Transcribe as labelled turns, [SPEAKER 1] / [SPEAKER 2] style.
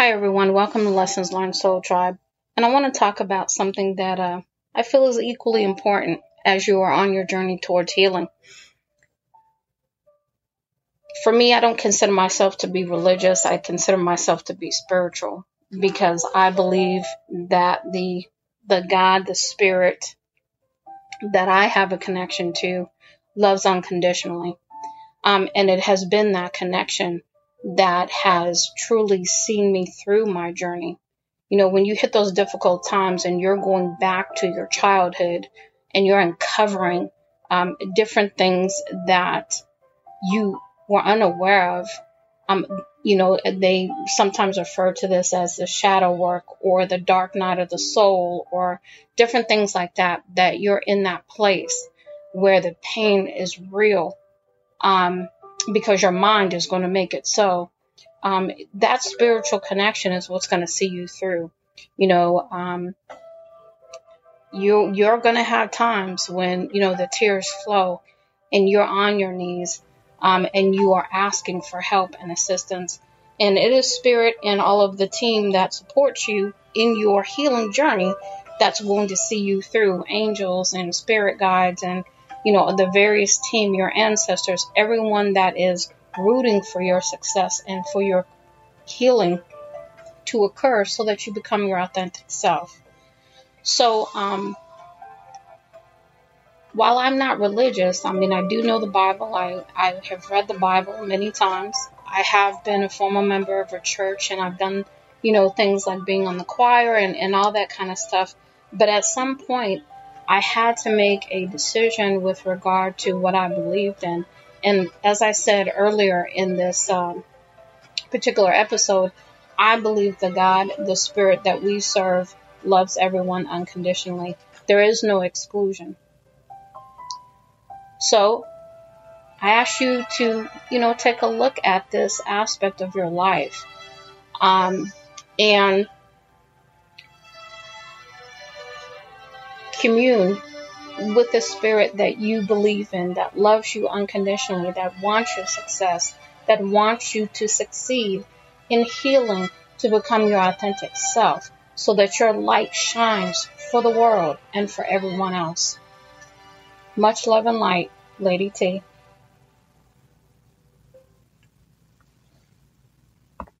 [SPEAKER 1] Hi, everyone. Welcome to Lessons Learned Soul Tribe. And I want to talk about something that uh, I feel is equally important as you are on your journey towards healing. For me, I don't consider myself to be religious. I consider myself to be spiritual because I believe that the the God, the Spirit that I have a connection to, loves unconditionally. Um, and it has been that connection that has truly seen me through my journey. You know, when you hit those difficult times and you're going back to your childhood and you're uncovering um, different things that you were unaware of, um, you know, they sometimes refer to this as the shadow work or the dark night of the soul or different things like that, that you're in that place where the pain is real. Um, because your mind is going to make it so. Um, that spiritual connection is what's going to see you through. You know, um, you you're going to have times when you know the tears flow, and you're on your knees, um, and you are asking for help and assistance. And it is spirit and all of the team that supports you in your healing journey that's going to see you through angels and spirit guides and you know, the various team, your ancestors, everyone that is rooting for your success and for your healing to occur so that you become your authentic self. So, um, while I'm not religious, I mean, I do know the Bible. I, I have read the Bible many times. I have been a former member of a church and I've done, you know, things like being on the choir and, and all that kind of stuff. But at some point, I had to make a decision with regard to what I believed in. And as I said earlier in this um, particular episode, I believe the God, the Spirit that we serve, loves everyone unconditionally. There is no exclusion. So, I ask you to, you know, take a look at this aspect of your life. Um, and commune with the spirit that you believe in, that loves you unconditionally, that wants your success, that wants you to succeed in healing to become your authentic self so that your light shines for the world and for everyone else. Much love and light, Lady T.